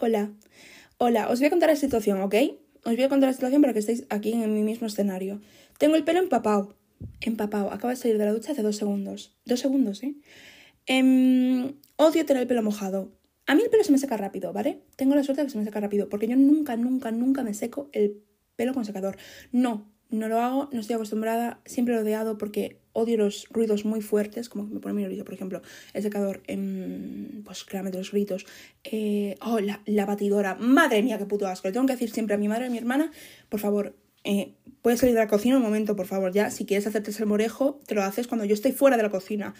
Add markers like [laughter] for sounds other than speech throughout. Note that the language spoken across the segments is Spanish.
Hola. Hola, os voy a contar la situación, ¿ok? Os voy a contar la situación para que estéis aquí en mi mismo escenario. Tengo el pelo empapado. Empapado. Acabo de salir de la ducha hace dos segundos. Dos segundos, ¿eh? Em, odio tener el pelo mojado. A mí el pelo se me seca rápido, ¿vale? Tengo la suerte de que se me seca rápido, porque yo nunca, nunca, nunca me seco el pelo con secador. No, no lo hago, no estoy acostumbrada, siempre lo he odiado porque odio los ruidos muy fuertes, como me pone mi oído, por ejemplo, el secador, en, pues claramente los gritos, eh, oh, la, batidora, madre mía, qué puto asco, le tengo que decir siempre a mi madre y a mi hermana, por favor, eh, puedes salir de la cocina un momento, por favor, ya, si quieres hacerte el morejo, te lo haces cuando yo estoy fuera de la cocina.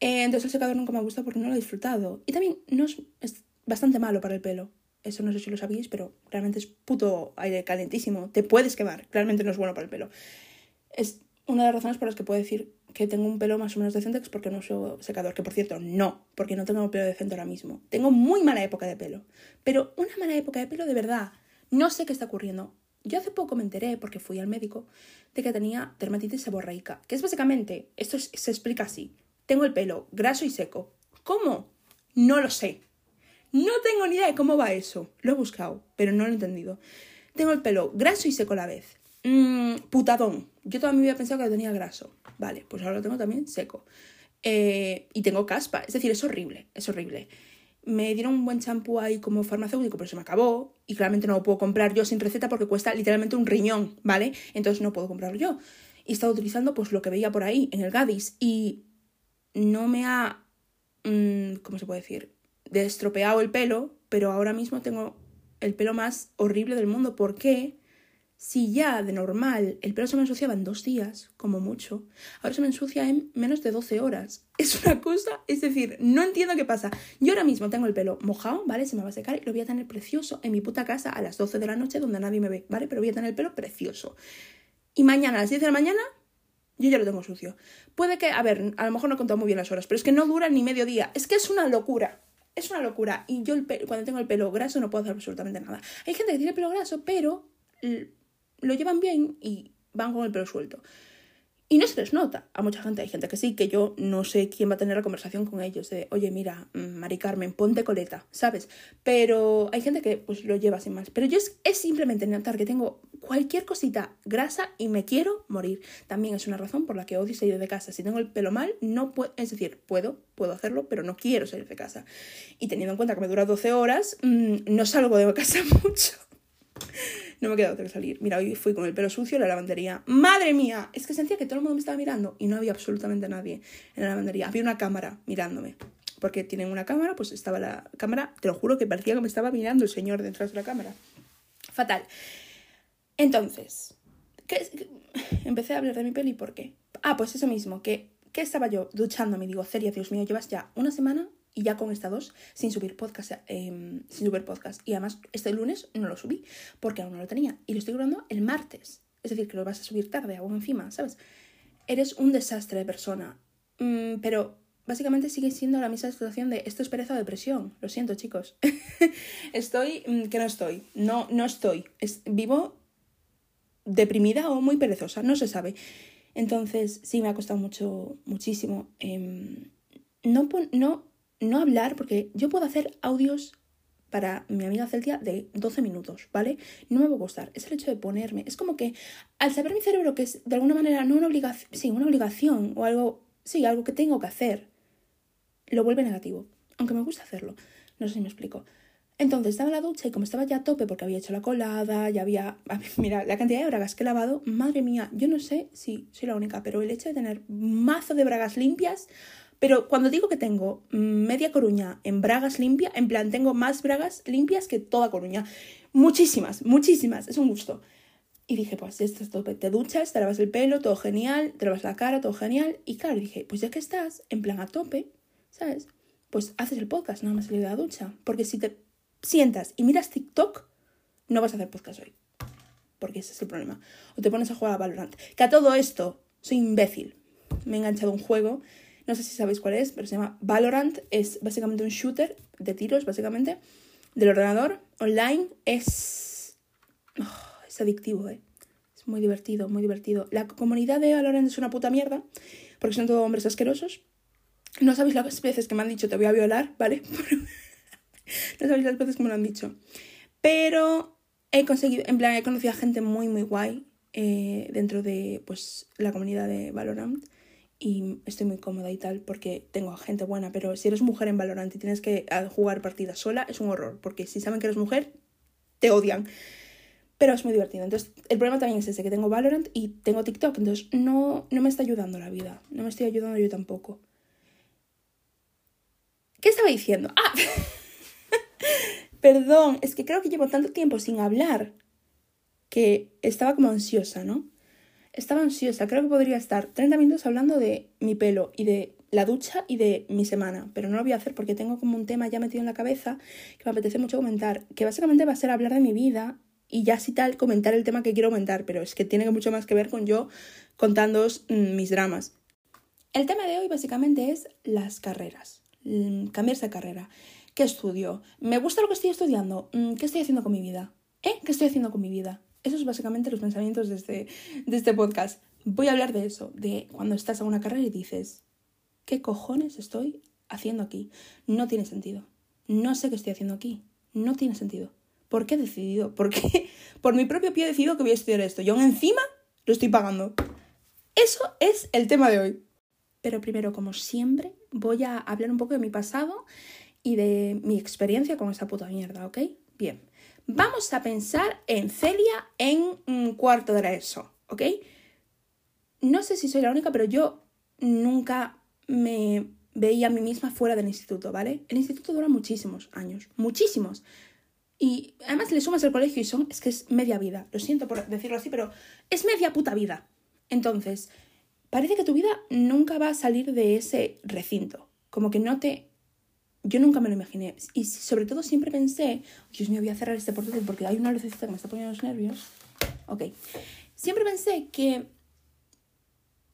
Eh, entonces el secador nunca me gusta porque no lo he disfrutado. Y también no es, es bastante malo para el pelo. Eso no sé si lo sabéis, pero realmente es puto aire calentísimo. Te puedes quemar. Realmente no es bueno para el pelo. Es una de las razones por las que puedo decir que tengo un pelo más o menos decente es porque no uso secador. Que por cierto, no, porque no tengo un pelo decente ahora mismo. Tengo muy mala época de pelo. Pero una mala época de pelo de verdad. No sé qué está ocurriendo. Yo hace poco me enteré, porque fui al médico, de que tenía dermatitis seborreica. Que es básicamente, esto se explica así. Tengo el pelo graso y seco. ¿Cómo? No lo sé. No tengo ni idea de cómo va eso. Lo he buscado, pero no lo he entendido. Tengo el pelo graso y seco a la vez. Mmm, putadón. Yo toda mi vida he pensado que lo tenía graso. Vale, pues ahora lo tengo también seco. Eh, y tengo caspa. Es decir, es horrible, es horrible. Me dieron un buen champú ahí como farmacéutico, pero se me acabó. Y claramente no lo puedo comprar yo sin receta porque cuesta literalmente un riñón, ¿vale? Entonces no puedo comprarlo yo. Y he estado utilizando pues lo que veía por ahí en el Gadis. Y no me ha... Mmm, ¿Cómo se puede decir? estropeado el pelo, pero ahora mismo tengo el pelo más horrible del mundo. ¿Por qué? Si ya de normal el pelo se me ensuciaba en dos días, como mucho, ahora se me ensucia en menos de 12 horas. [laughs] Es una cosa, es decir, no entiendo qué pasa. Yo ahora mismo tengo el pelo mojado, ¿vale? Se me va a secar y lo voy a tener precioso en mi puta casa a las 12 de la noche donde nadie me ve, ¿vale? Pero voy a tener el pelo precioso. Y mañana a las 10 de la mañana yo ya lo tengo sucio. Puede que, a ver, a lo mejor no he contado muy bien las horas, pero es que no dura ni medio día. Es que es una locura es una locura. Y yo cuando tengo el pelo graso no puedo hacer absolutamente nada. Hay gente que tiene pelo graso, pero lo llevan bien y van con el pelo suelto. Y no se les nota. A mucha gente hay gente que sí, que yo no sé quién va a tener la conversación con ellos de, oye, mira, mm, Mari Carmen, ponte coleta, ¿sabes? Pero hay gente que pues lo lleva sin más. Pero yo es, es simplemente notar que tengo cualquier cosita grasa y me quiero morir. También es una razón por la que odio salir de casa. Si tengo el pelo mal, no puedo, es decir, puedo, puedo hacerlo, pero no quiero salir de casa. Y teniendo en cuenta que me dura 12 horas, mm, no salgo de casa [laughs] mucho. No me queda otra que salir. Mira, hoy fui con el pelo sucio en la lavandería. ¡Madre mía! Es que sentía que todo el mundo me estaba mirando y no había absolutamente nadie en la lavandería. Había una cámara mirándome. Porque tienen una cámara, pues estaba la cámara, te lo juro que parecía que me estaba mirando el señor detrás de la cámara. Fatal. Entonces, ¿qué, empecé a hablar de mi peli, ¿por qué? Ah, pues eso mismo, que, que estaba yo duchándome, digo, Celia, Dios mío, llevas ya una semana y ya con esta dos sin subir podcast, em, sin subir podcast. Y además este lunes no lo subí porque aún no lo tenía. Y lo estoy grabando el martes. Es decir, que lo vas a subir tarde, aún encima, ¿sabes? Eres un desastre de persona. Mm, pero básicamente sigue siendo la misma situación de esto es pereza o depresión. Lo siento, chicos. [laughs] estoy mm, que no estoy. No, no estoy. Es, vivo deprimida o muy perezosa, no se sabe. Entonces, sí, me ha costado mucho, muchísimo. Em, no, no no hablar, porque yo puedo hacer audios para mi amiga Celtia de 12 minutos, ¿vale? No me va a gustar. Es el hecho de ponerme. Es como que al saber mi cerebro que es de alguna manera no una obligación, sí, una obligación o algo, sí, algo que tengo que hacer, lo vuelve negativo. Aunque me gusta hacerlo. No sé si me explico. Entonces estaba en la ducha y como estaba ya a tope porque había hecho la colada, ya había... [laughs] Mira, la cantidad de bragas que he lavado, madre mía, yo no sé si soy la única, pero el hecho de tener mazo de bragas limpias pero cuando digo que tengo media Coruña en bragas limpia, en plan, tengo más bragas limpias que toda Coruña. Muchísimas, muchísimas, es un gusto. Y dije, pues esto es todo, te duchas, te lavas el pelo, todo genial, te lavas la cara, todo genial. Y claro, dije, pues ya que estás en plan a tope, ¿sabes? Pues haces el podcast, nada más salir de la ducha. Porque si te sientas y miras TikTok, no vas a hacer podcast hoy. Porque ese es el problema. O te pones a jugar a Valorant. Que a todo esto, soy imbécil. Me he enganchado un juego no sé si sabéis cuál es, pero se llama Valorant. Es básicamente un shooter de tiros, básicamente, del ordenador, online. Es. Oh, es adictivo, ¿eh? Es muy divertido, muy divertido. La comunidad de Valorant es una puta mierda, porque son todos hombres asquerosos. No sabéis las veces que me han dicho te voy a violar, ¿vale? [laughs] no sabéis las veces que me lo han dicho. Pero he conseguido, en plan, he conocido a gente muy, muy guay eh, dentro de pues, la comunidad de Valorant y estoy muy cómoda y tal porque tengo gente buena, pero si eres mujer en Valorant y tienes que jugar partidas sola, es un horror, porque si saben que eres mujer, te odian. Pero es muy divertido. Entonces, el problema también es ese, que tengo Valorant y tengo TikTok, entonces no, no me está ayudando la vida, no me estoy ayudando yo tampoco. ¿Qué estaba diciendo? Ah, [laughs] perdón, es que creo que llevo tanto tiempo sin hablar que estaba como ansiosa, ¿no? Estaba ansiosa, creo que podría estar 30 minutos hablando de mi pelo y de la ducha y de mi semana, pero no lo voy a hacer porque tengo como un tema ya metido en la cabeza que me apetece mucho comentar, que básicamente va a ser hablar de mi vida y ya si tal comentar el tema que quiero comentar, pero es que tiene mucho más que ver con yo contándoos mm, mis dramas. El tema de hoy básicamente es las carreras, mm, cambiarse de carrera. ¿Qué estudio? ¿Me gusta lo que estoy estudiando? Mm, ¿Qué estoy haciendo con mi vida? ¿Eh? ¿Qué estoy haciendo con mi vida? Esos son básicamente los pensamientos de este, este podcast. Voy a hablar de eso, de cuando estás en una carrera y dices, ¿qué cojones estoy haciendo aquí? No tiene sentido. No sé qué estoy haciendo aquí. No tiene sentido. ¿Por qué he decidido? ¿Por qué? [laughs] Por mi propio pie he decidido que voy a estudiar esto. Y aún encima lo estoy pagando. Eso es el tema de hoy. Pero primero, como siempre, voy a hablar un poco de mi pasado y de mi experiencia con esa puta mierda, ¿ok? Bien. Vamos a pensar en Celia en un cuarto de la ESO, ¿ok? No sé si soy la única, pero yo nunca me veía a mí misma fuera del instituto, ¿vale? El instituto dura muchísimos años, muchísimos. Y además le sumas el colegio y son, es que es media vida. Lo siento por decirlo así, pero es media puta vida. Entonces, parece que tu vida nunca va a salir de ese recinto. Como que no te yo nunca me lo imaginé. Y sobre todo siempre pensé, Dios mío, voy a cerrar este portátil porque hay una lucecita que me está poniendo los nervios. Ok. Siempre pensé que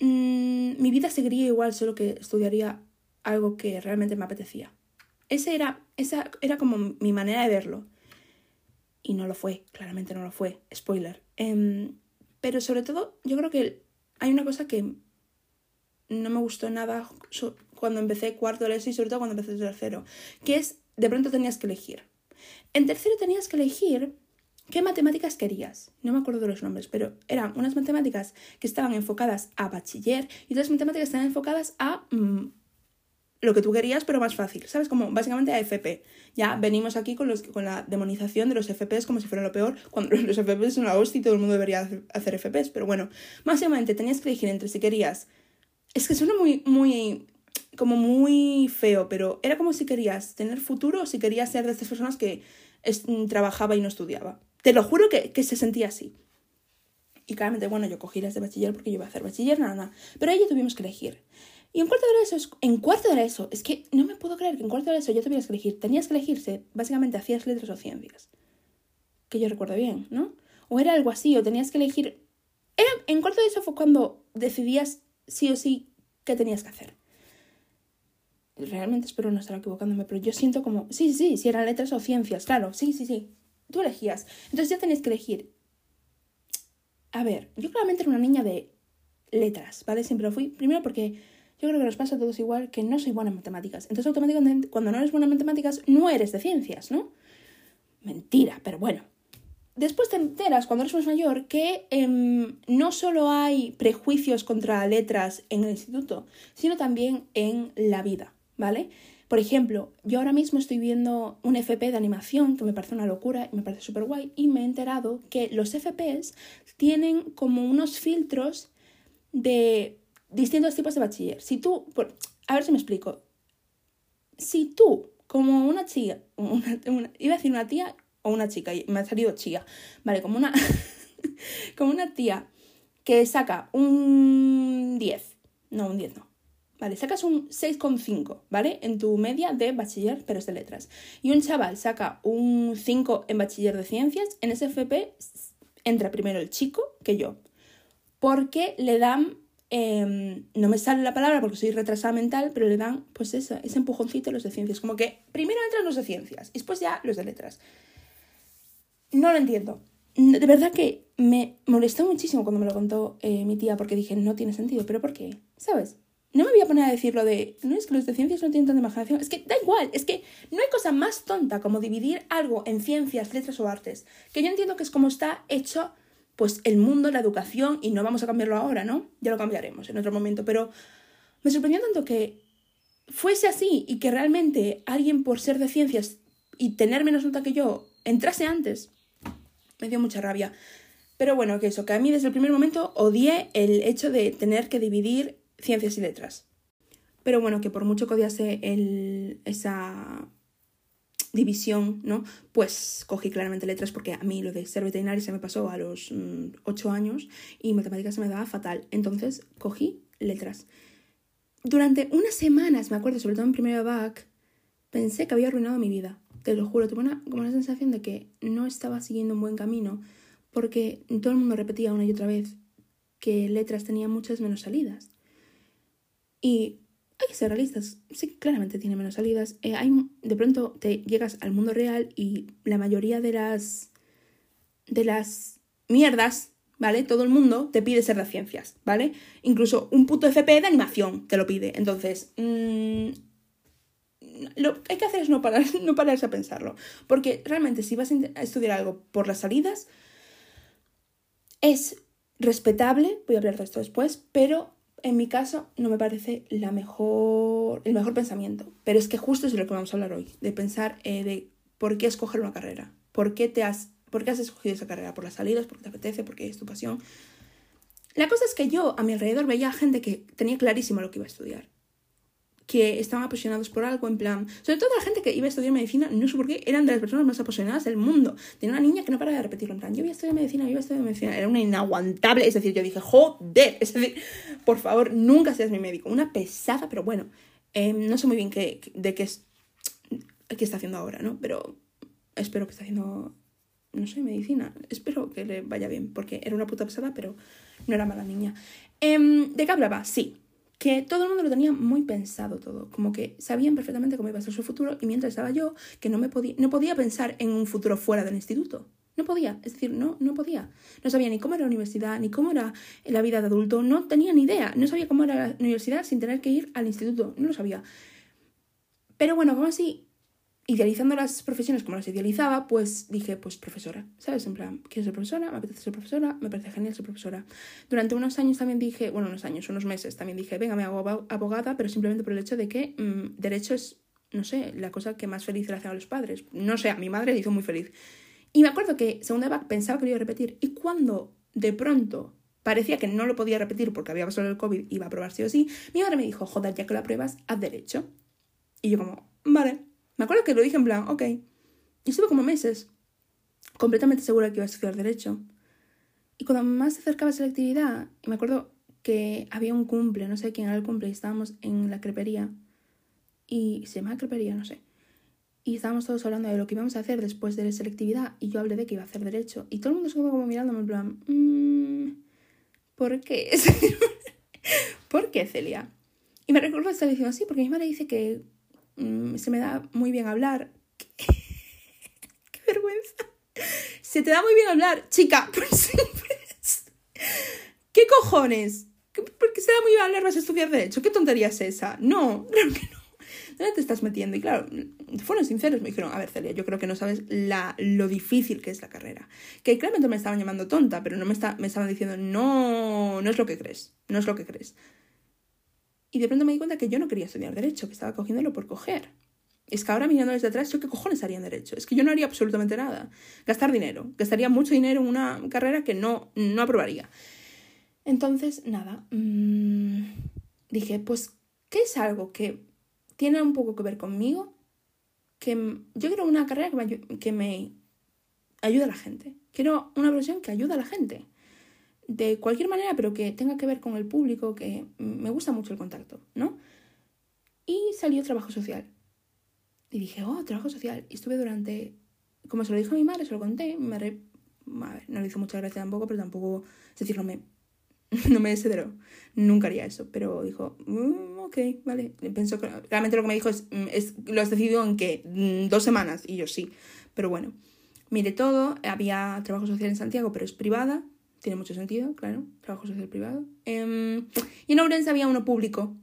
mm, mi vida seguiría igual, solo que estudiaría algo que realmente me apetecía. Ese era, esa era como mi manera de verlo. Y no lo fue, claramente no lo fue. Spoiler. Em, pero sobre todo, yo creo que hay una cosa que no me gustó nada cuando empecé cuarto de ESO y sobre todo cuando empecé tercero, que es, de pronto tenías que elegir. En tercero tenías que elegir qué matemáticas querías. No me acuerdo de los nombres, pero eran unas matemáticas que estaban enfocadas a bachiller y otras matemáticas que estaban enfocadas a mm, lo que tú querías, pero más fácil, ¿sabes? Como básicamente a FP. Ya venimos aquí con, los, con la demonización de los FPs como si fuera lo peor, cuando los FPs son una hostia y todo el mundo debería hacer FPs, pero bueno, básicamente tenías que elegir entre si querías... Es que suena muy, muy como muy feo, pero era como si querías tener futuro o si querías ser de estas personas que trabajaba y no estudiaba. Te lo juro que, se sentía así. Y claramente, bueno, yo cogí las de bachiller porque yo iba a hacer bachiller, nada, nada. Pero ahí ya tuvimos que elegir. Y en cuarto de eso, es, en cuarto de eso, es que no me puedo creer que en cuarto de eso ya tuvieras que elegir. Tenías que elegirse, básicamente hacías letras o ciencias. Que yo recuerdo bien, ¿no? O era algo así, o tenías que elegir... Era, en cuarto de eso fue cuando decidías sí o sí qué tenías que hacer realmente espero no estar equivocándome, pero yo siento como, sí, sí, si eran letras o ciencias, claro, sí, sí, sí, tú elegías. Entonces ya tenéis que elegir. A ver, yo claramente era una niña de letras, ¿vale? Siempre lo fui. Primero porque yo creo que nos pasa a todos igual que no soy buena en matemáticas. Entonces automáticamente cuando no eres buena en matemáticas no eres de ciencias, ¿no? Mentira, pero bueno. Después te enteras cuando eres más mayor que em, no solo hay prejuicios contra letras en el instituto, sino también en la vida. ¿Vale? Por ejemplo, yo ahora mismo estoy viendo un FP de animación que me parece una locura y me parece súper guay y me he enterado que los FPs tienen como unos filtros de distintos tipos de bachiller. Si tú, a ver si me explico, si tú como una chica, iba a decir una tía o una chica me ha salido chía, vale, como una, [laughs] como una tía que saca un 10, no, un 10 no, Vale, sacas un 6,5, ¿vale? En tu media de bachiller, pero es de letras. Y un chaval saca un 5 en bachiller de ciencias, en ese FP entra primero el chico que yo. Porque le dan, em, no me sale la palabra porque soy retrasada mental, pero le dan pues ese, ese empujoncito a los de ciencias. Como que primero entran los de ciencias y después ya los de letras. No lo entiendo. De verdad que me molestó muchísimo cuando me lo contó eh, mi tía porque dije, no tiene sentido. ¿Pero por qué? ¿Sabes? No me voy a poner a decir lo de, no es que los de ciencias no tienen tanta imaginación, es que da igual, es que no hay cosa más tonta como dividir algo en ciencias, letras o artes, que yo entiendo que es como está hecho pues el mundo, la educación, y no vamos a cambiarlo ahora, ¿no? Ya lo cambiaremos en otro momento, pero me sorprendió tanto que fuese así y que realmente alguien por ser de ciencias y tener menos nota que yo entrase antes. Me dio mucha rabia. Pero bueno, que eso, que a mí desde el primer momento odié el hecho de tener que dividir ciencias y letras. Pero bueno, que por mucho que el, esa división, ¿no? Pues cogí claramente letras porque a mí lo de ser veterinaria se me pasó a los 8 mm, años y matemáticas se me daba fatal. Entonces cogí letras. Durante unas semanas, me acuerdo, sobre todo en primera back, pensé que había arruinado mi vida. Te lo juro, tuve una, como una sensación de que no estaba siguiendo un buen camino porque todo el mundo repetía una y otra vez que letras tenían muchas menos salidas. Y hay que ser realistas, sí, claramente tiene menos salidas. Eh, hay, de pronto te llegas al mundo real y la mayoría de las de las mierdas, ¿vale? Todo el mundo te pide ser de ciencias, ¿vale? Incluso un puto FP de animación te lo pide. Entonces, mm, lo que hay que hacer es no, parar, [laughs] no pararse a pensarlo. Porque realmente si vas a estudiar algo por las salidas, es respetable, voy a hablar de esto después, pero en mi caso no me parece la mejor, el mejor pensamiento. Pero es que justo es de lo que vamos a hablar hoy, de pensar eh, de por qué escoger una carrera, por qué, te has, por qué has escogido esa carrera, por las salidas, porque te apetece, porque es tu pasión. La cosa es que yo a mi alrededor veía gente que tenía clarísimo lo que iba a estudiar que estaban apasionados por algo, en plan, sobre todo la gente que iba a estudiar medicina, no sé por qué, eran de las personas más apasionadas del mundo. Tenía una niña que no paraba de repetirlo, en plan, yo voy a estudiar medicina, yo voy a estudiar medicina, era una inaguantable, es decir, yo dije, joder, es decir, por favor, nunca seas mi médico, una pesada, pero bueno, em, no sé muy bien qué, de qué, es, qué está haciendo ahora, ¿no? Pero espero que esté haciendo, no sé, medicina, espero que le vaya bien, porque era una puta pesada, pero no era mala niña. Em, ¿De qué hablaba? Sí, que todo el mundo lo tenía muy pensado todo, como que sabían perfectamente cómo iba a ser su futuro y mientras estaba yo que no me podía no podía pensar en un futuro fuera del instituto. No podía, es decir, no no podía. No sabía ni cómo era la universidad, ni cómo era la vida de adulto, no tenía ni idea, no sabía cómo era la universidad sin tener que ir al instituto, no lo sabía. Pero bueno, como así idealizando las profesiones como las idealizaba, pues dije, pues profesora, ¿sabes? En plan, quiero ser profesora, me apetece ser profesora, me parece genial ser profesora. Durante unos años también dije, bueno, unos años, unos meses, también dije, venga, me hago abogada, pero simplemente por el hecho de que mm, derecho es, no sé, la cosa que más feliz le hace a los padres. No sé, a mi madre le hizo muy feliz. Y me acuerdo que segunda back pensaba que lo iba a repetir, y cuando de pronto parecía que no lo podía repetir porque había pasado el COVID iba a probar sí o sí, mi madre me dijo, joder, ya que lo apruebas, haz derecho. Y yo como, vale. Me acuerdo que lo dije en plan, ok. Y estuve como meses completamente segura que iba a estudiar Derecho. Y cuando más se acercaba a selectividad, y me acuerdo que había un cumple, no sé quién era el cumple, y estábamos en la crepería. Y se llama crepería, no sé. Y estábamos todos hablando de lo que íbamos a hacer después de la selectividad, y yo hablé de que iba a hacer Derecho. Y todo el mundo se quedó como mirándome en plan, mmm, ¿por qué? [laughs] ¿Por qué, Celia? Y me recuerdo estar diciendo así, porque mi madre dice que Mm, se me da muy bien hablar. [laughs] Qué vergüenza. Se te da muy bien hablar, chica. [laughs] ¿Qué cojones? ¿Por qué se da muy bien hablar vas a estudiar Derecho? ¿Qué tontería es esa? No, [laughs] claro que no. ¿Dónde te estás metiendo? Y claro, fueron sinceros, me dijeron, a ver, Celia, yo creo que no sabes la, lo difícil que es la carrera. Que claramente me estaban llamando tonta, pero no me, está, me estaban diciendo, no, no es lo que crees, no es lo que crees. Y de pronto me di cuenta que yo no quería estudiar Derecho, que estaba cogiéndolo por coger. Es que ahora mirando desde atrás, ¿yo qué cojones haría en Derecho? Es que yo no haría absolutamente nada. Gastar dinero. Gastaría mucho dinero en una carrera que no, no aprobaría. Entonces, nada. Mmm, dije, pues, ¿qué es algo que tiene un poco que ver conmigo? Que yo quiero una carrera que me, que me ayude a la gente. Quiero una profesión que ayude a la gente de cualquier manera, pero que tenga que ver con el público, que me gusta mucho el contacto, ¿no? Y salió trabajo social. Y dije, oh, trabajo social. Y estuve durante, como se lo dijo a mi madre, se lo conté, me re... a ver, no le hizo mucha gracia tampoco, pero tampoco, es decir, [laughs] no me, no me desederó. Nunca haría eso, pero dijo, mm, ok, vale. Pensó que, realmente lo que me dijo es, mm, es, lo has decidido en que mm, dos semanas, y yo sí. Pero bueno, mire todo, había trabajo social en Santiago, pero es privada, tiene mucho sentido, claro, trabajo social privado. Em, y en Ourense había uno público,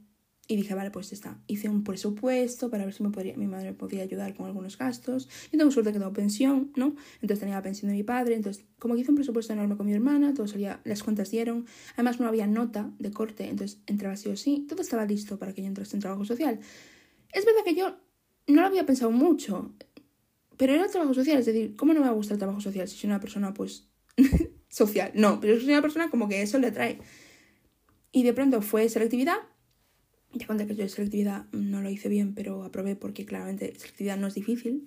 Y dije, vale, pues está. Hice un presupuesto para ver si me podría, mi madre me podía ayudar con algunos gastos. Yo tengo suerte que tengo pensión, ¿no? Entonces tenía la pensión de mi padre. Entonces, como que hice un presupuesto enorme con mi hermana, todo salía, las cuentas dieron. Además, no había nota de corte, entonces entraba sí o sí. Todo estaba listo para que yo entrase en trabajo social. Es verdad que yo no lo había pensado mucho, pero era trabajo social. Es decir, ¿cómo no me va a gustar el trabajo social si soy una persona, pues, social? No, pero soy una persona como que eso le atrae. Y de pronto fue selectividad ya conté que yo de selectividad no lo hice bien, pero aprobé porque claramente selectividad no es difícil.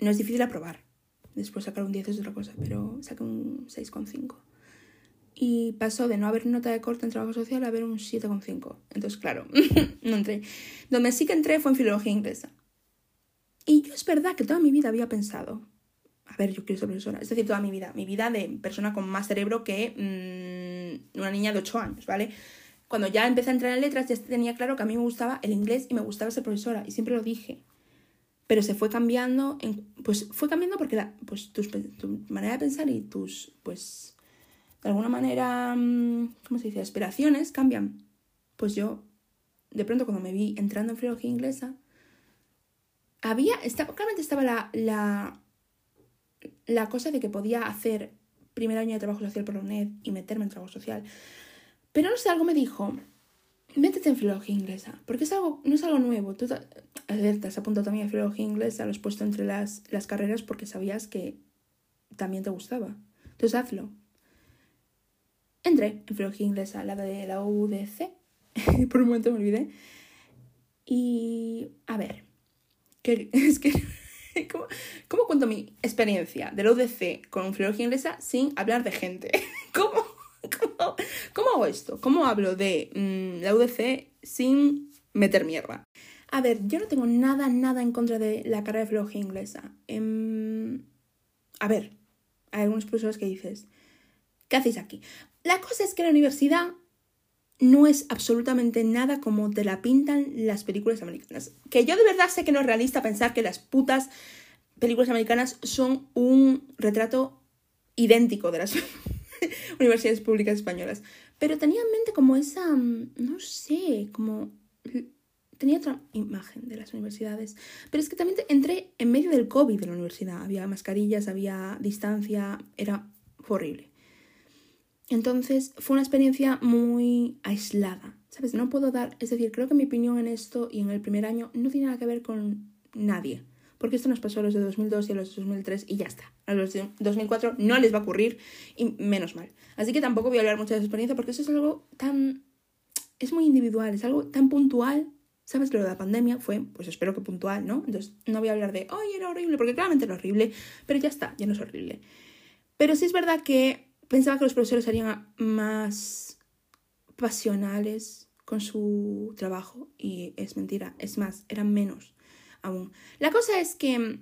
No es difícil aprobar. Después sacar un 10 es otra cosa, pero saqué un 6,5. Y pasó de no haber nota de corte en trabajo social a haber un 7,5. Entonces, claro, [laughs] no entré. Donde sí que entré fue en filología inglesa. Y yo es verdad que toda mi vida había pensado, a ver, yo quiero ser profesora, es decir, toda mi vida, mi vida de persona con más cerebro que mm, una niña de 8 años, ¿vale? cuando ya empecé a entrar en letras, ya tenía claro que a mí me gustaba el inglés y me gustaba ser profesora, y siempre lo dije. Pero se fue cambiando, pues fue cambiando porque pues, tu manera de pensar y tus, pues, de alguna manera, mm, ¿cómo se dice?, aspiraciones cambian. Pues yo, de pronto, cuando me vi entrando en filología inglesa, había, estaba, claramente estaba la, la cosa de que podía hacer primer año de trabajo social por la UNED y meterme en trabajo social. Pero no sé, algo me dijo, métete en filología inglesa, porque es algo, no es algo nuevo. Tú te, has apuntado también a filología inglesa, lo has puesto entre las, las carreras porque sabías que también te gustaba. Entonces hazlo. Entré en filología inglesa, la de la UDC, [laughs] por un momento me olvidé. Y a ver, [laughs] es que [laughs] ¿Cómo, ¿Cómo, cuento mi experiencia de la UDC con filología inglesa sin hablar de gente? [laughs] ¿Cómo? ¿Cómo, hago esto? ¿Cómo hablo de mm, la UDC sin meter mierda? A ver, yo no tengo nada, nada en contra de la carrera de filología inglesa. Em, a ver, hay algunos profesores que dices, ¿qué hacéis aquí? La cosa es que la universidad no es absolutamente nada como te la pintan las películas americanas. Que yo de verdad sé que no es realista pensar que las putas películas americanas son un retrato idéntico de las [laughs] universidades públicas españolas. Pero tenía en mente como esa, mm, no sé, como... Tenía otra imagen de las universidades. Pero es que también entré en medio del COVID de la universidad. Había mascarillas, había distancia, era horrible. Entonces fue una experiencia muy aislada, ¿sabes? No puedo dar, es decir, creo que mi opinión en esto y en el primer año no tiene nada que ver con nadie porque esto nos pasó a los de 2002 y a los de 2003 y ya está. A los de 2004 no les va a ocurrir y menos mal. Así que tampoco voy a hablar mucho de esa experiencia porque eso es algo tan... es muy individual, es algo tan puntual. ¿Sabes? Lo de la pandemia fue, pues espero que puntual, ¿no? Entonces no voy a hablar de, ay, era horrible, porque claramente era horrible, pero ya está, ya no es horrible. Pero sí es verdad que pensaba que los profesores serían más pasionales con su trabajo y es mentira, es más, eran menos aún. La cosa es que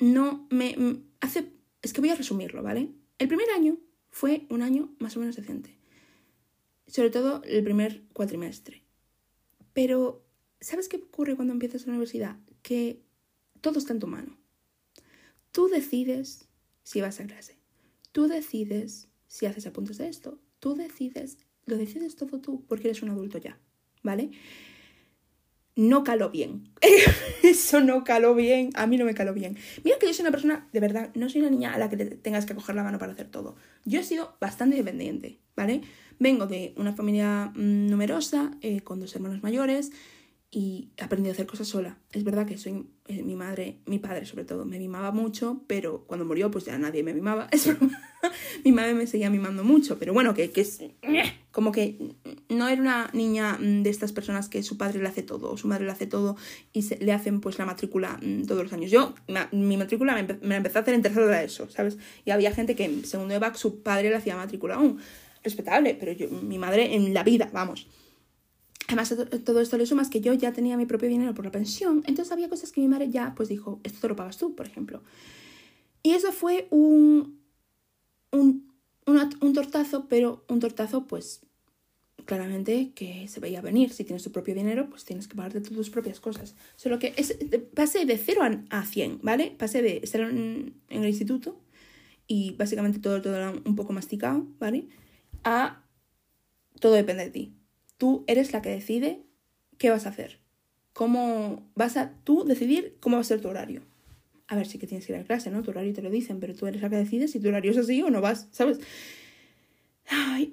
no me hace... Es que voy a resumirlo, ¿vale? El primer año fue un año más o menos decente. Sobre todo el primer cuatrimestre. Pero, ¿sabes qué ocurre cuando empiezas la universidad? Que todo está en tu mano. Tú decides si vas a clase. Tú decides si haces apuntes de esto. Tú decides, lo decides todo tú porque eres un adulto ya, ¿vale? no caló bien. [laughs] Eso no caló bien. A mí no me caló bien. Mira que yo soy una persona, de verdad, no soy una niña a la que tengas que coger la mano para hacer todo. Yo he sido bastante independiente, ¿vale? Vengo de una familia mm, numerosa, eh, con dos hermanos mayores, y aprendí a hacer cosas sola. Es verdad que soy eh, mi madre, mi padre sobre todo, me mimaba mucho, pero cuando murió pues ya nadie me mimaba. [laughs] Es mi madre me seguía mimando mucho, pero bueno, que, que es como que no era una niña mm, de estas personas que su padre le hace todo, su madre le hace todo y se, le hacen pues la matrícula mm, todos los años. Yo, mi matrícula me, me, la empecé a hacer en tercero de eso, ¿sabes? Y había gente que en segundo de back su padre le hacía matrícula aún. Respetable, pero yo, mi madre en la vida, vamos. Además, todo esto le sumas que yo ya tenía mi propio dinero por la pensión, entonces había cosas que mi madre ya pues dijo, esto te lo pagas tú, por ejemplo. Y eso fue un, un, un tortazo, pero un tortazo pues claramente que se veía venir. Si tienes tu propio dinero, pues tienes que pagarte tus propias cosas. Solo que es, pasé de 0 a 100, ¿vale? Pasé de estar en, el instituto y básicamente todo, todo era un poco masticado, ¿vale? A todo depende de ti tú eres la que decide qué vas a hacer. Cómo vas a tú decidir cómo va a ser tu horario. A ver, sí que tienes que ir a clase, ¿no? Tu horario te lo dicen, pero tú eres la que decides si tu horario es así o no vas, ¿sabes?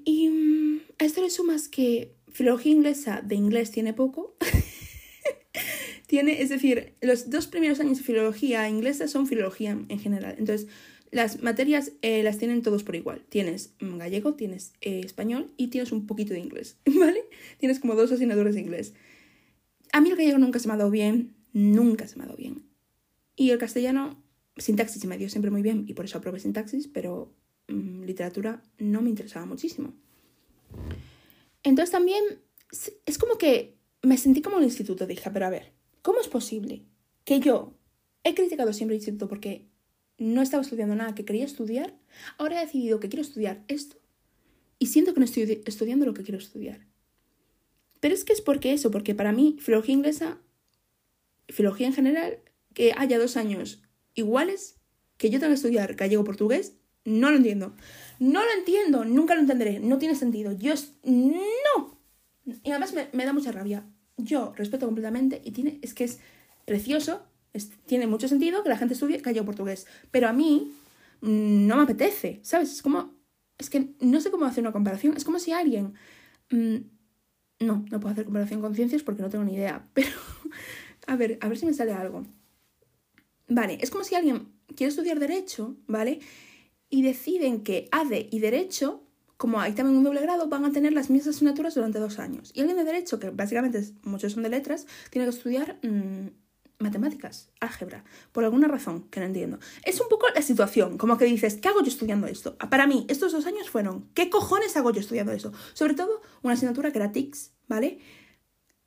Y mm, a esto le sumas que filología inglesa de inglés tiene poco. [laughs] tiene, es decir, los dos primeros años de filología inglesa son filología en general. Entonces, las materias eh, las tienen todos por igual. Tienes mm, gallego, tienes eh, español y tienes un poquito de inglés, [laughs] ¿vale? Tienes como dos asignaturas de inglés. A mí el gallego nunca se me ha dado bien, nunca se me ha dado bien. Y el castellano, sintaxis se me dio siempre muy bien y por eso aprobé sintaxis, pero mm, literatura no me interesaba muchísimo. Entonces también es como que me sentí como en el instituto, dije, pero a ver, ¿cómo es posible que yo he criticado siempre el instituto porque no estaba estudiando nada que quería estudiar, ahora he decidido que quiero estudiar esto y siento que no estoy estudiando lo que quiero estudiar. Pero es que es porque eso, porque para mí filología inglesa, filología en general, que haya dos años iguales, que yo tenga que estudiar gallego-portugués, no lo entiendo. No lo entiendo, nunca lo entenderé, no tiene sentido. Yo no. Y además me, me da mucha rabia. Yo respeto completamente y tiene, es que es precioso tiene mucho sentido que la gente estudie gallego portugués. Pero a mí mm, no me apetece, ¿sabes? Es como. Es que no sé cómo hacer una comparación. Es como si alguien. Mm, no, no puedo hacer comparación con ciencias porque no tengo ni idea. [laughs] Pero. A ver, a ver si me sale algo. Vale, es como si alguien quiere estudiar Derecho, ¿vale? Y deciden que ADE y Derecho, como hay también un doble grado, van a tener las mismas asignaturas durante dos años. Y alguien de Derecho, que básicamente muchos son de letras, tiene que estudiar. Mm, matemáticas, álgebra, por alguna razón que no entiendo. Es un poco la situación, como que dices, ¿qué hago yo estudiando esto? Para mí, estos dos años fueron, ¿qué cojones hago yo estudiando esto? Sobre todo una asignatura que era TICS, ¿vale?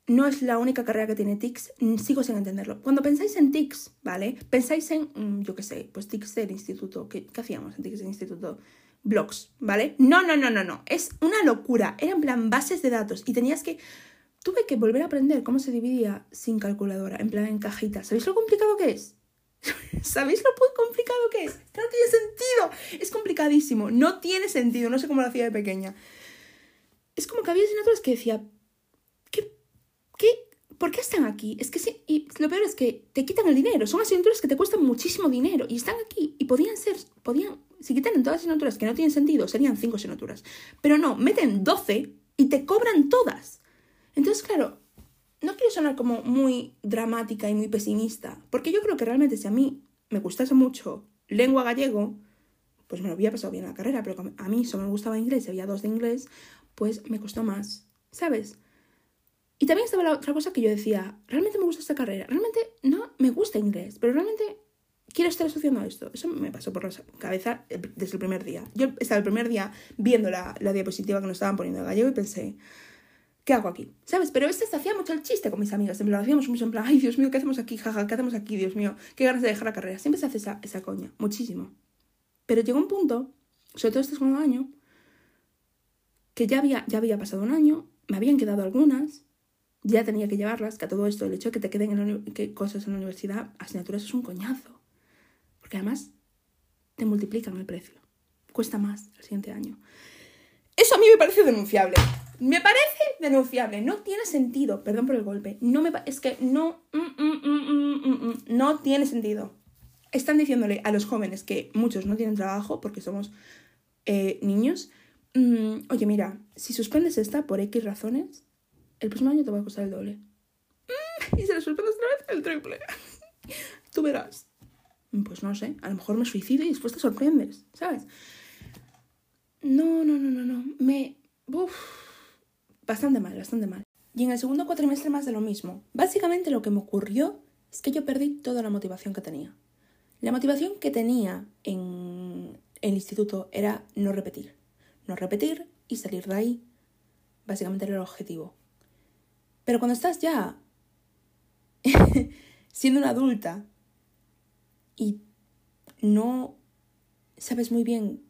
No es la única carrera que tiene TICS, mm, sigo sin entenderlo. Cuando pensáis en TICS, ¿vale? Pensáis en, mm, yo qué sé, pues TICS del instituto, ¿qué, ¿qué hacíamos en TICS del instituto? Blogs, ¿vale? No, no, no, no, no, es una locura, eran plan bases de datos y tenías que tuve que volver a aprender cómo se dividía sin calculadora, en plan en cajitas. ¿Sabéis lo complicado que es? [laughs] ¿Sabéis lo complicado que es? no tiene sentido. Es complicadísimo. No tiene sentido. No sé cómo lo hacía de pequeña. Es como que había asignaturas que decía, ¿qué? ¿Qué? ¿Por qué están aquí? Es que sí, y lo peor es que te quitan el dinero. Son asignaturas que te cuestan muchísimo dinero y están aquí y podían ser, podían, si quitan todas las asignaturas que no tienen sentido, serían cinco asignaturas. Pero no, meten 12 y te cobran todas. Entonces, claro, no quiero sonar como muy dramática y muy pesimista, porque yo creo que realmente si a mí me gustase mucho lengua gallego, pues me lo había pasado bien la carrera, pero a mí solo me gustaba inglés había dos de inglés, pues me costó más, ¿sabes? Y también estaba la otra cosa que yo decía, realmente me gusta esta carrera, realmente no me gusta inglés, pero realmente quiero estar estudiando esto. Eso me pasó por la cabeza desde el primer día. Yo estaba el primer día viendo la, la diapositiva que nos estaban poniendo en gallego y pensé, ¿qué hago aquí? ¿Sabes? Pero este se hacía mucho el chiste con mis amigas, siempre lo hacíamos mucho en plan, ay Dios mío, ¿qué hacemos aquí? Jaja, ¿qué hacemos aquí? Dios mío, qué ganas de dejar la carrera. Siempre se hace esa, esa coña, muchísimo. Pero llegó un punto, sobre todo este segundo año, que ya había, ya había pasado un año, me habían quedado algunas, ya tenía que llevarlas, que a todo esto, el hecho de que te queden en que cosas en la universidad, asignaturas es un coñazo. Porque además te multiplican el precio. Cuesta más el siguiente año. Eso a mí me parece denunciable. Me parece denunciable. No tiene sentido. Perdón por el golpe. No me es que no. Mm, mm, mm, no tiene sentido. Están diciéndole a los jóvenes que muchos no tienen trabajo porque somos eh, niños. oye, mira, si suspendes esta por X razones, el próximo año te va a costar el doble. y si la suspendes otra vez, el triple. [laughs] Tú verás. Pues no sé, a lo mejor me suicido y después te sorprendes, ¿sabes? No, no, no, no, no. Me. Bastante mal, bastante mal. Y en el segundo cuatrimestre más de lo mismo. Básicamente lo que me ocurrió es que yo perdí toda la motivación que tenía. La motivación que tenía en el instituto era no repetir. No repetir y salir de ahí. Básicamente era el objetivo. Pero cuando estás ya [laughs] siendo una adulta y no sabes muy bien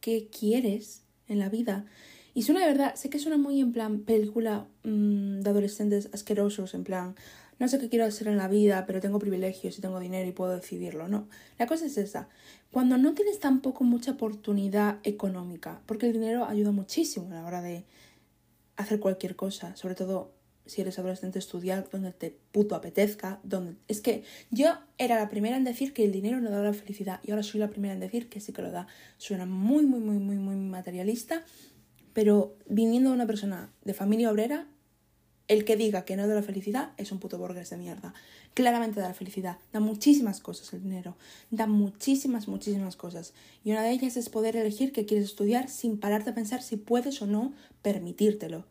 qué quieres en la vida y suena de verdad, sé que suena muy en plan película mm, de adolescentes asquerosos, en plan, no sé qué quiero hacer en la vida, pero tengo privilegios y tengo dinero y puedo decidirlo. No, la cosa es esa. Cuando no tienes tampoco mucha oportunidad económica, porque el dinero ayuda muchísimo a la hora de hacer cualquier cosa, sobre todo si eres adolescente, estudiar donde te puto apetezca, donde... Es que yo era la primera en decir que el dinero no da la felicidad y ahora soy la primera en decir que sí que lo da. Suena muy, muy, muy, muy, muy materialista, pero viniendo de una persona de familia obrera, el que diga que no da la felicidad es un puto burgués de mierda. Claramente da la felicidad. Da muchísimas cosas el dinero. Da muchísimas, muchísimas cosas. Y una de ellas es poder elegir qué quieres estudiar sin pararte a pensar si puedes o no permitírtelo.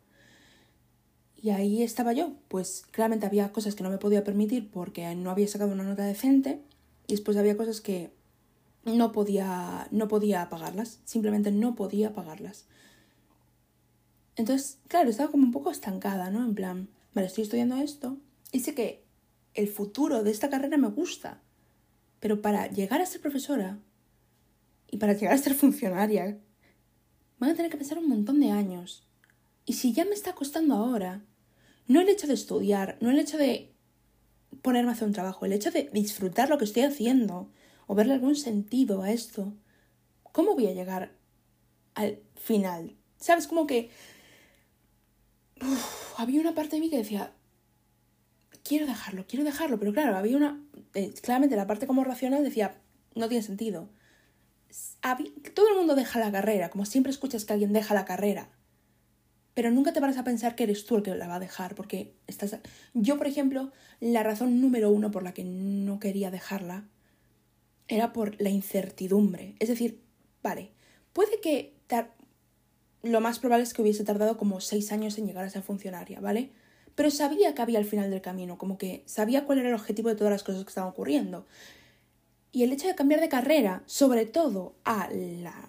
Y ahí estaba yo. Pues claramente había cosas que no me podía permitir porque no había sacado una nota decente. Y después había cosas que no podía, no podía pagarlas. Simplemente no podía pagarlas. Entonces, claro, estaba como un poco estancada, ¿no? En plan, vale, estoy estudiando esto y sé que el futuro de esta carrera me gusta, pero para llegar a ser profesora y para llegar a ser funcionaria, van a tener que pasar un montón de años. Y si ya me está costando ahora, no el hecho de estudiar, no el hecho de ponerme a hacer un trabajo, el hecho de disfrutar lo que estoy haciendo o verle algún sentido a esto, ¿cómo voy a llegar al final? ¿Sabes? Como que había una parte de mí que decía, quiero dejarlo, quiero dejarlo, pero claro, había una, eh, claramente la parte como racional decía, no tiene sentido. todo el mundo deja la carrera, como siempre escuchas que alguien deja la carrera, pero nunca te paras a pensar que eres tú el que la va a dejar, porque estás... Yo, por ejemplo, la razón número uno por la que no quería dejarla era por la incertidumbre. Es decir, vale, puede que lo más probable es que hubiese tardado como seis años en llegar a ser funcionaria, ¿vale? Pero sabía que había al final del camino, como que sabía cuál era el objetivo de todas las cosas que estaban ocurriendo. Y el hecho de cambiar de carrera, sobre todo a la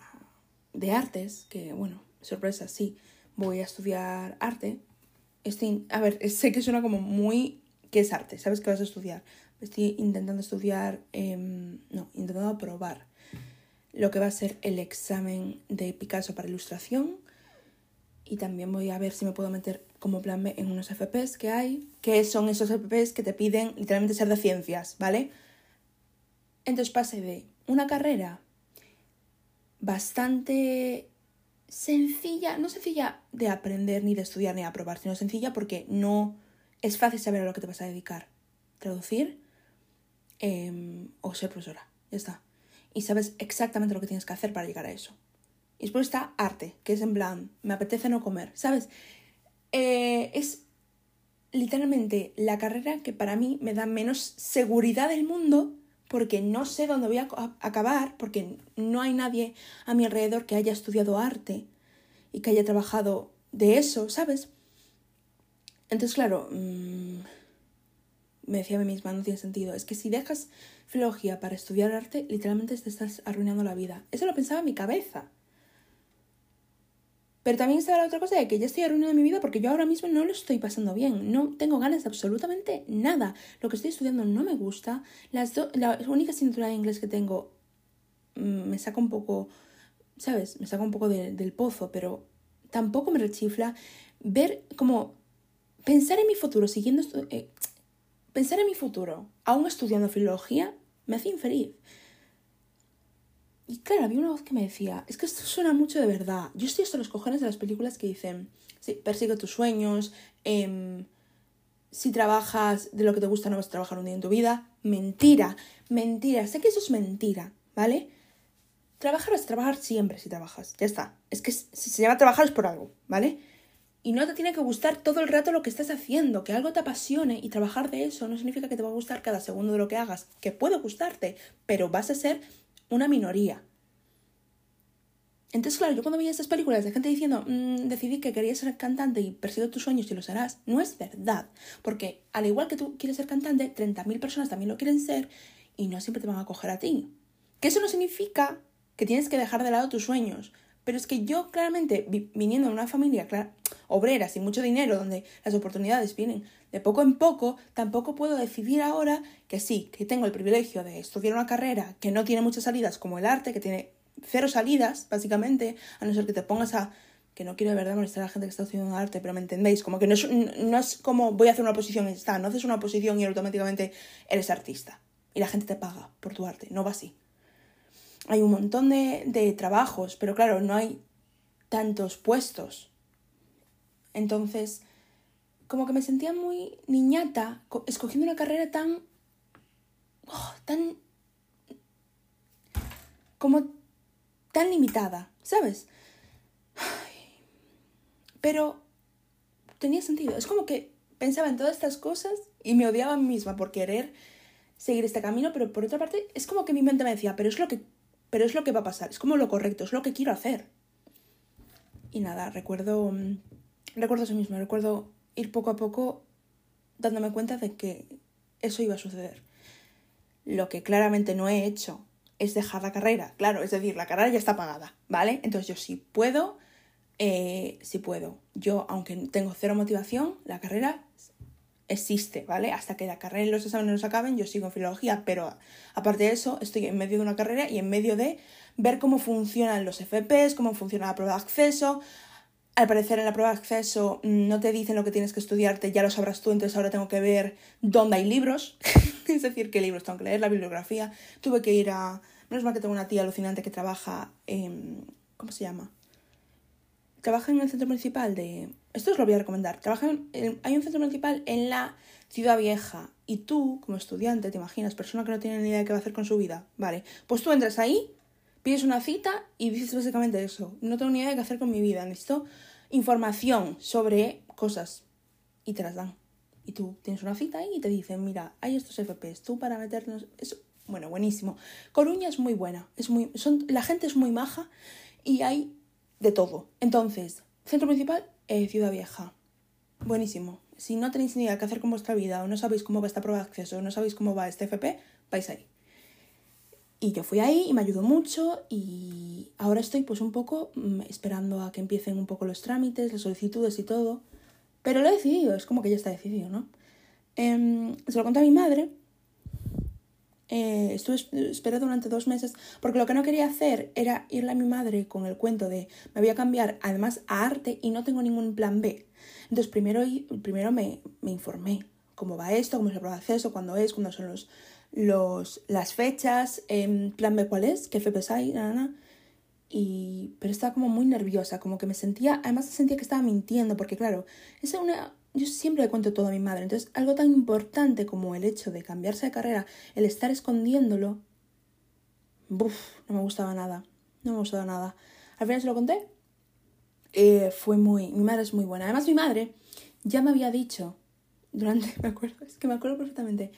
de artes, que bueno, sorpresa, sí, voy a estudiar arte. Estoy, a ver, [laughs] sé que suena como muy... ¿Qué es arte? ¿Sabes qué vas a estudiar? Estoy intentando estudiar, em, no, intentando aprobar lo que va a ser el examen de Picasso para ilustración y también voy a ver si me puedo meter como plan B en unos FPs que hay, que son esos FPs que te piden literalmente ser de ciencias, ¿vale? Entonces pase de una carrera bastante sencilla, no sencilla de aprender ni de estudiar ni de aprobar, sino sencilla porque no es fácil saber a lo que te vas a dedicar. Traducir em, o ser profesora, ya está. Y sabes exactamente lo que tienes que hacer para llegar a eso. Y después está arte, que es en plan, me apetece no comer, ¿sabes? Eh, es literalmente la carrera que para mí me da menos seguridad del mundo porque no sé dónde voy a acabar, porque no hay nadie a mi alrededor que haya estudiado arte y que haya trabajado de eso, ¿sabes? Entonces, claro, mm, me decía a mí misma, no tiene sentido. Es que si dejas filología para estudiar arte, literalmente te estás arruinando la vida. Eso lo pensaba en mi cabeza. Pero también estaba la otra cosa de que ya estoy arruinando mi vida porque yo ahora mismo no lo estoy pasando bien. No tengo ganas de absolutamente nada. Lo que estoy estudiando no me gusta. Las la única asignatura de inglés que tengo mm, me saca un poco, ¿sabes? Me saca un poco del pozo, pero tampoco me rechifla. Ver como pensar en mi futuro siguiendo eh, pensar en mi futuro aún estudiando filología me hace infeliz. Y claro, había una voz que me decía, es que esto suena mucho de verdad. Yo estoy hasta los cojones de las películas que dicen, sí, persigue tus sueños, em, si trabajas de lo que te gusta no vas a trabajar un día en tu vida. Mentira, mentira, sé que eso es mentira, ¿vale? Trabajar es trabajar siempre si trabajas, ya está. Es que si se llama trabajar es por algo, ¿vale? Y no te tiene que gustar todo el rato lo que estás haciendo, que algo te apasione y trabajar de eso no significa que te va a gustar cada segundo de lo que hagas, que puede gustarte, pero vas a ser una minoría. Entonces, claro, yo cuando veía estas películas de gente diciendo, mm, decidí que quería ser cantante y persigo tus sueños y los harás, no es verdad. Porque al igual que tú quieres ser cantante, 30.000 personas también lo quieren ser y no siempre te van a coger a ti. Que eso no significa que tienes que dejar de lado tus sueños. Pero es que yo claramente, viniendo de una familia obrera, sin mucho dinero, donde las oportunidades vienen de poco en poco, tampoco puedo decidir ahora que sí, que tengo el privilegio de estudiar una carrera que no tiene muchas salidas como el arte, que tiene cero salidas, básicamente, a no ser que te pongas a que no quiero de verdad molestar a la gente que está estudiando arte, pero me entendéis, como que no es, no es como voy a hacer una oposición y está, no haces una oposición y automáticamente eres artista y la gente te paga por tu arte, no va así. Hay un montón de trabajos, pero claro, no hay tantos puestos Entonces, como que me sentía muy niñata escogiendo una carrera tan... Oh, tan... como tan limitada, ¿sabes? Pero tenía sentido. Es como que pensaba en todas estas cosas y me odiaba a mí misma por querer seguir este camino, pero por otra parte es como que mi mente me decía, pero es lo que, pero es lo que va a pasar, es como lo correcto, es lo que quiero hacer. Y nada, recuerdo, mm, recuerdo eso mismo, recuerdo ir poco a poco dándome cuenta de que eso iba a suceder. Lo que claramente no he hecho es dejar la carrera, claro, es decir, la carrera ya está pagada, ¿vale? Entonces yo sí puedo, eh, sí puedo. Yo, aunque tengo cero motivación, la carrera existe, ¿vale? Hasta que la carrera y los exámenes acaben, yo sigo en filología, pero aparte de eso, estoy en medio de una carrera y en medio de ver cómo funcionan los FPs, cómo funciona la prueba de acceso. Al parecer en la prueba de acceso mm, no te dicen lo que tienes que estudiarte, ya lo sabrás tú, entonces ahora tengo que ver dónde hay libros, [laughs] es decir, qué libros tengo que leer, la bibliografía. Tuve que ir a... Menos mal que tengo una tía alucinante que trabaja en... ¿Cómo se llama? Trabaja en el centro municipal de... Esto os lo voy a recomendar. Trabaja en... Hay un centro municipal en la Ciudad Vieja y tú, como estudiante, te imaginas, persona que no tiene ni idea de qué va a hacer con su vida, ¿vale? Pues tú entras ahí pides una cita y dices básicamente eso. No tengo ni idea de qué hacer con mi vida. Necesito información sobre cosas. Y te las dan. Y tú tienes una cita ahí y te dicen, mira, hay estos FPs, tú para meternos... Es, bueno, buenísimo. Coruña es muy buena. Es muy, son, la gente es muy maja y hay de todo. Entonces, centro principal, eh, Ciudad Vieja. Buenísimo. Si no tenéis ni idea de qué hacer con vuestra vida o no sabéis cómo va esta prueba de acceso o no sabéis cómo va este FP, vais ahí. Y yo fui ahí y me ayudó mucho y ahora estoy pues un poco mm, esperando a que empiecen un poco los trámites, las solicitudes y todo. Pero lo he decidido, es como que ya está decidido, ¿no? Em, se lo conté a mi madre. Eh, estuve esperando durante dos meses porque lo que no quería hacer era irle a mi madre con el cuento de me voy a cambiar además a arte y no tengo ningún plan B. Entonces primero, primero me, informé cómo va esto, cómo es el acceso, cuándo es, cuándo son los, los, las fechas, en plan B cuál es, qué FPs hay, nada, Y, pero estaba como muy nerviosa, como que me sentía, además sentía que estaba mintiendo, porque claro, es una, yo siempre le cuento todo a mi madre, entonces algo tan importante como el hecho de cambiarse de carrera, el estar escondiéndolo, buf, no me gustaba nada, no me gustaba nada. Al final se lo conté, eh, fue muy, mi madre es muy buena, además mi madre ya me había dicho, durante, [laughs] me acuerdo, es que me acuerdo perfectamente,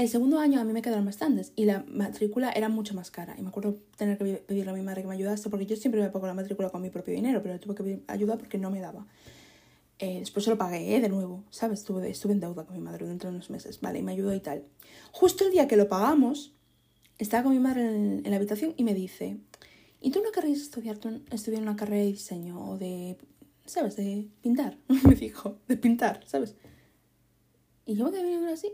el segundo año a mí me quedaron bastantes y la matrícula era mucho más cara. Y me acuerdo tener que pedirle a mi madre que me ayudase porque yo siempre me pago la matrícula con mi propio dinero, pero tuve que pedir ayuda porque no me daba. Eh, después se lo pagué ¿eh? de nuevo, ¿sabes? Estuve, estuve en deuda con mi madre dentro de unos meses, ¿vale? Y me ayudó y tal. Justo el día que lo pagamos, estaba con mi madre en, la habitación y me dice, ¿y tú no querrías estudiar, estudiar una carrera de diseño o de, ¿sabes? De pintar, [laughs] me dijo, de pintar, ¿sabes? Y yo me quedé así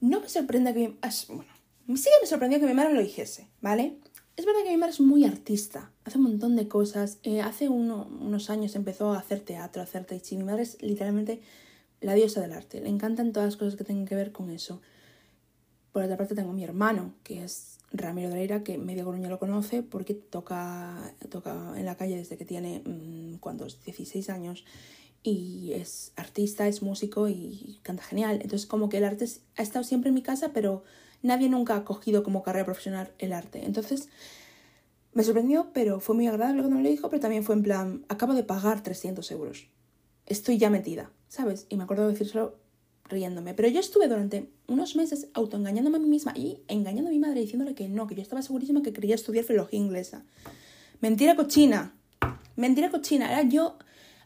no me sorprende que mi... Bueno, sí que me sorprendió que mi madre lo dijese, ¿vale? Es verdad que mi madre es muy artista, hace un montón de cosas. Eh, hace unos años empezó a hacer teatro, a hacer tai chi. Mi madre es literalmente la diosa del arte. Le encantan todas las cosas que tengan que ver con eso. Por otra parte tengo a mi hermano, que es Ramiro Dreira, que medio Coruña lo conoce porque toca, toca en la calle desde que tiene, mmm, ¿cuántos? 16 años y es artista, es músico y canta genial. Entonces como que el arte ha estado siempre en mi casa, pero nadie nunca ha cogido como carrera profesional el arte. Entonces me sorprendió, pero fue muy agradable cuando me lo dijo, pero también fue en plan, acabo de pagar 300 euros. Estoy ya metida, ¿sabes? Y me acuerdo de decírselo riéndome. Pero yo estuve durante unos meses autoengañándome a mí misma y engañando a mi madre diciéndole que no, que yo estaba segurísima que quería estudiar filología inglesa. Mentira cochina. Mentira cochina. Era yo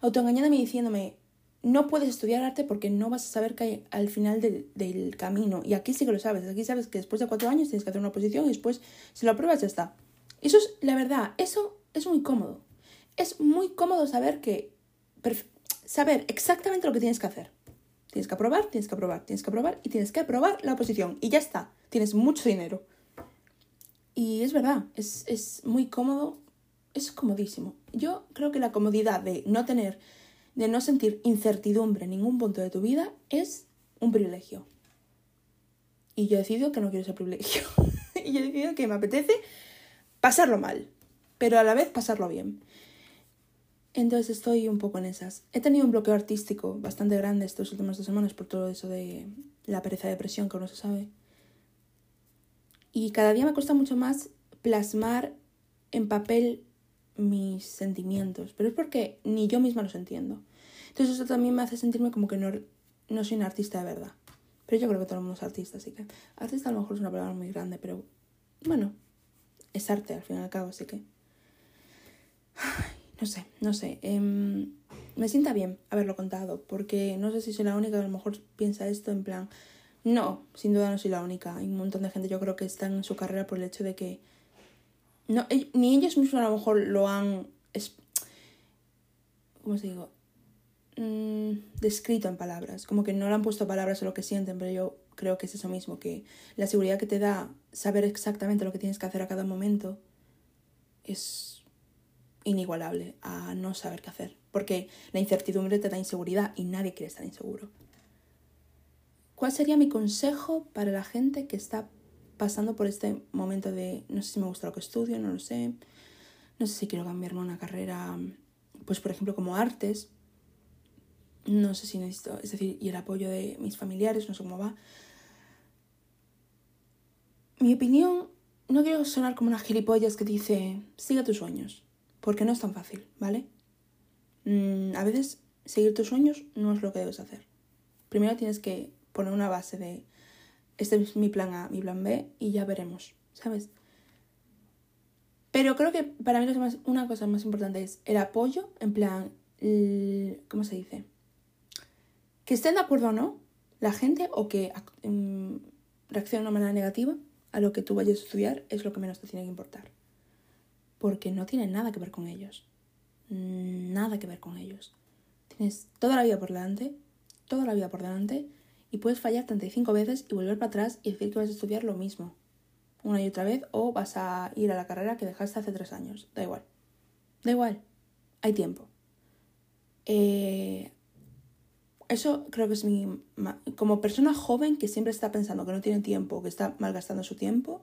autoengañándome y diciéndome, no puedes estudiar arte porque no vas a saber qué hay al final del, camino. Y aquí sí que lo sabes. Aquí sabes que después de cuatro años tienes que hacer una oposición y después, si lo apruebas, ya está. Eso es, la verdad, eso es muy cómodo. Es muy cómodo saber que. Saber exactamente lo que tienes que hacer. Tienes que aprobar, tienes que aprobar, tienes que aprobar y tienes que aprobar la oposición. Y ya está. Tienes mucho dinero. Y es verdad, es, es muy cómodo es comodísimo. Yo creo que la comodidad de no tener, de no sentir incertidumbre en ningún punto de tu vida es un privilegio. Y yo he decidido que no quiero ese privilegio. [laughs] y yo he decidido que me apetece pasarlo mal, pero a la vez pasarlo bien. Entonces estoy un poco en esas. He tenido un bloqueo artístico bastante grande estos últimos dos semanas por todo eso de la pereza de depresión que uno se sabe. Y cada día me cuesta mucho más plasmar en papel mis sentimientos, pero es porque ni yo misma los entiendo. Entonces eso también me hace sentirme como que no, no soy un artista de verdad. Pero yo creo que todo el mundo es artista, así que artista a lo mejor es una palabra muy grande, pero bueno, es arte al fin y al cabo, así que... no sé, no sé. Em, me sienta bien haberlo contado, porque no sé si soy la única que a lo mejor piensa esto en plan... No, sin duda no soy la única. Hay un montón de gente yo creo que está en su carrera por el hecho de que... No, ni ellos mismos a lo mejor lo han... ¿Cómo se digo? Mm, descrito en palabras. Como que no le han puesto palabras a lo que sienten, pero yo creo que es eso mismo, que la seguridad que te da saber exactamente lo que tienes que hacer a cada momento es inigualable a no saber qué hacer. Porque la incertidumbre te da inseguridad y nadie quiere estar inseguro. ¿Cuál sería mi consejo para la gente que está pasando por este momento de no sé si me gusta lo que estudio, no lo sé, no sé si quiero cambiarme una carrera, pues por ejemplo como artes, no sé si necesito, es decir, y el apoyo de mis familiares, no sé cómo va. Mi opinión, no quiero sonar como una gilipollas que dice, sigue tus sueños, porque no es tan fácil, ¿vale? Mm, a veces seguir tus sueños no es lo que debes hacer. Primero tienes que poner una base de, este es mi plan A, mi plan B, y ya veremos, ¿sabes? Pero creo que para mí una cosa más importante es el apoyo, en plan, ¿cómo se dice? Que estén de acuerdo o no la gente o que mm, reaccionen de una manera negativa a lo que tú vayas a estudiar es lo que menos te tiene que importar. Porque no tiene nada que ver con ellos. Nada que ver con ellos. Tienes toda la vida por delante, toda la vida por delante, y puedes fallar 35 veces y volver para atrás y decir que vas a estudiar lo mismo. Una y otra vez, o vas a ir a la carrera que dejaste hace tres años. Da igual. Da igual. Hay tiempo. Eh, eso creo que es mi... Como persona joven que siempre está pensando que no tiene tiempo, que está malgastando su tiempo,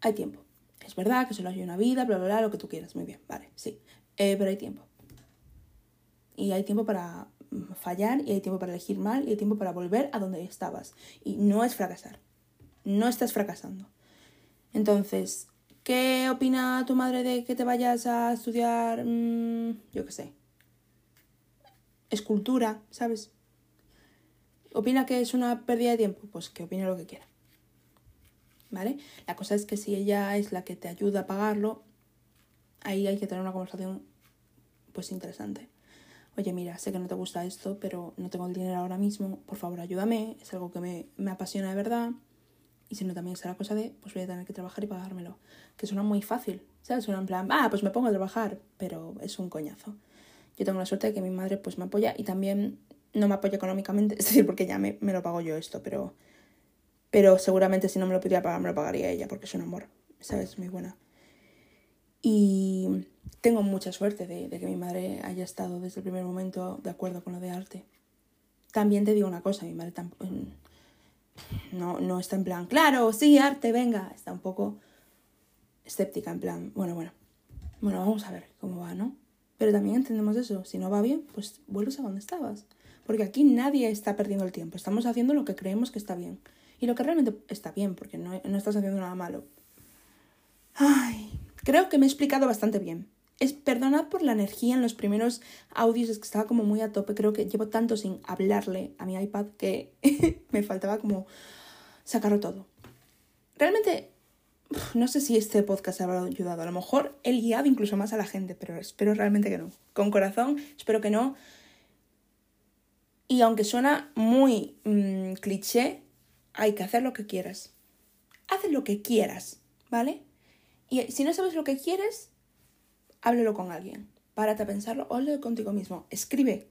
hay tiempo. Es verdad que solo hay una vida, bla, bla, bla, lo que tú quieras. Muy bien, vale, sí. Eh, pero hay tiempo. Y hay tiempo para fallar, y hay tiempo para elegir mal, y hay tiempo para volver a donde estabas. Y no es fracasar. No estás fracasando. Entonces, ¿qué opina tu madre de que te vayas a estudiar, mm, yo qué sé, escultura, ¿sabes? ¿Opina que es una pérdida de tiempo? Pues que opine lo que quiera. ¿Vale? La cosa es que si ella es la que te ayuda a pagarlo, ahí hay que tener una conversación pues interesante. Oye, mira, sé que no te gusta esto, pero no tengo el dinero ahora mismo, por favor ayúdame, es algo que me, me apasiona de verdad. Y si no, también será cosa de, pues voy a tener que trabajar y pagármelo. Que suena muy fácil, ¿sabes? Suena en plan, ah, pues me pongo a trabajar, pero es un coñazo. Yo tengo la suerte de que mi madre pues me apoya y también no me apoya económicamente, [laughs] es decir, porque ya me, me lo pago yo esto, pero, pero seguramente si no me lo pudiera pagar me lo pagaría ella porque es un amor, ¿sabes? Muy buena. Y tengo mucha suerte de, de, que mi madre haya estado desde el primer momento de acuerdo con lo de arte. También te digo una cosa, mi madre tampoco, no, no está en plan, claro, sí, arte, venga, está un poco escéptica, en plan, bueno, bueno, bueno, vamos a ver cómo va, ¿no? Pero también entendemos eso, si no va bien, pues vuelves a donde estabas. Porque aquí nadie está perdiendo el tiempo, estamos haciendo lo que creemos que está bien. Y lo que realmente está bien, porque no, no estás haciendo nada malo. Ay, creo que me he explicado bastante bien. Es perdonad por la energía en los primeros audios, es que estaba como muy a tope. Creo que llevo tanto sin hablarle a mi iPad que [laughs] me faltaba como sacarlo todo. Realmente no sé si este podcast habrá ayudado. A lo mejor he guiado incluso más a la gente, pero espero realmente que no. Con corazón, espero que no. Y aunque suena muy mm, cliché, hay que hacer lo que quieras. Haz lo que quieras, ¿vale? Y si no sabes lo que quieres, háblelo con alguien. Párate a pensarlo, háblalo contigo mismo. Escribe.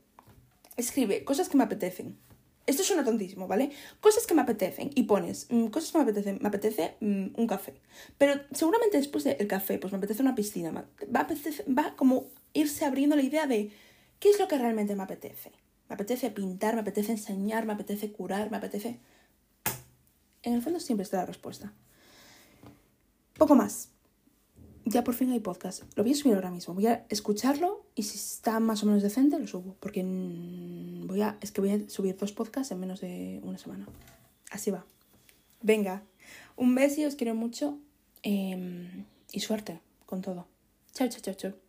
Escribe cosas que me apetecen. Esto suena tontísimo, ¿vale? Cosas que me apetecen y pones, mm, cosas que me apetecen, me apetece mm, un café. Pero seguramente después del café, pues me apetece una piscina. Va va como irse abriendo la idea de qué es lo que realmente me apetece. Me apetece pintar, me apetece enseñar, me apetece curar, me apetece... En el fondo siempre está la respuesta. Poco más. Ya por fin hay podcast. Lo voy a subir ahora mismo. Voy a escucharlo y si está más o menos decente lo subo. Porque voy a, es que voy a subir dos podcasts en menos de una semana. Así va. Venga, un beso y os quiero mucho. Em, y suerte con todo. Chao, chao, chao, chao.